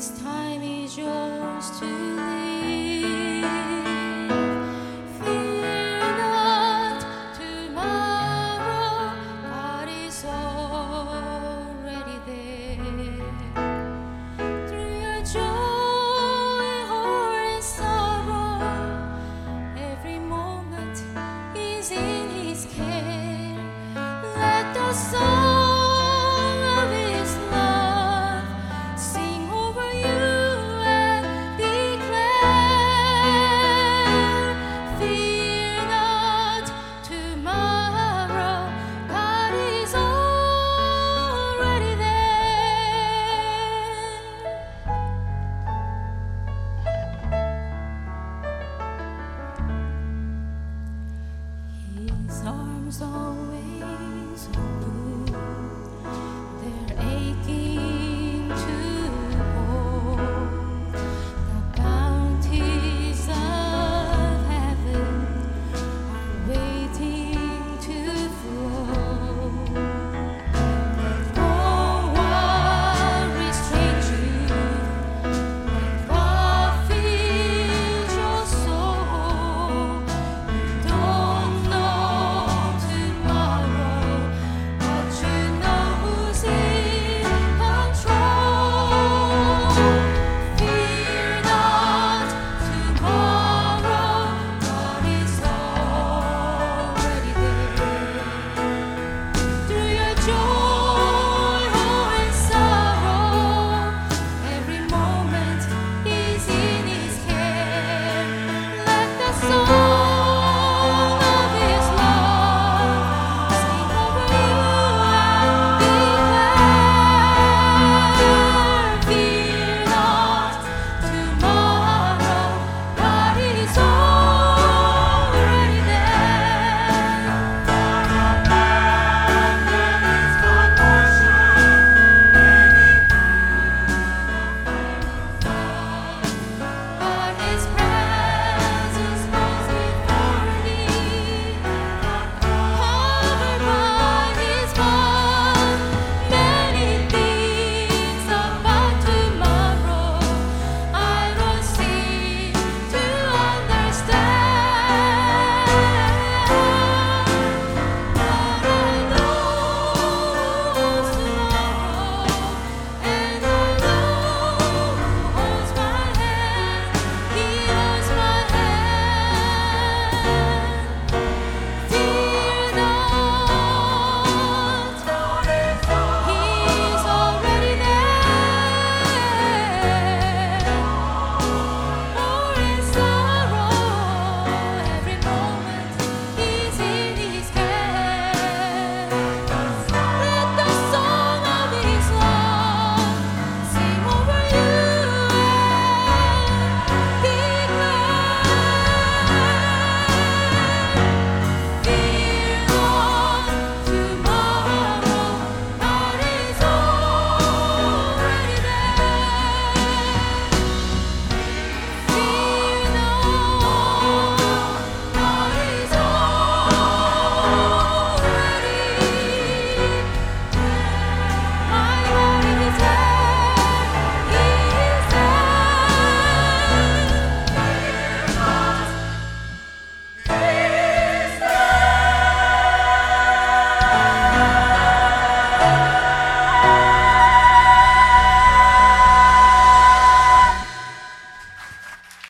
This time is yours to always.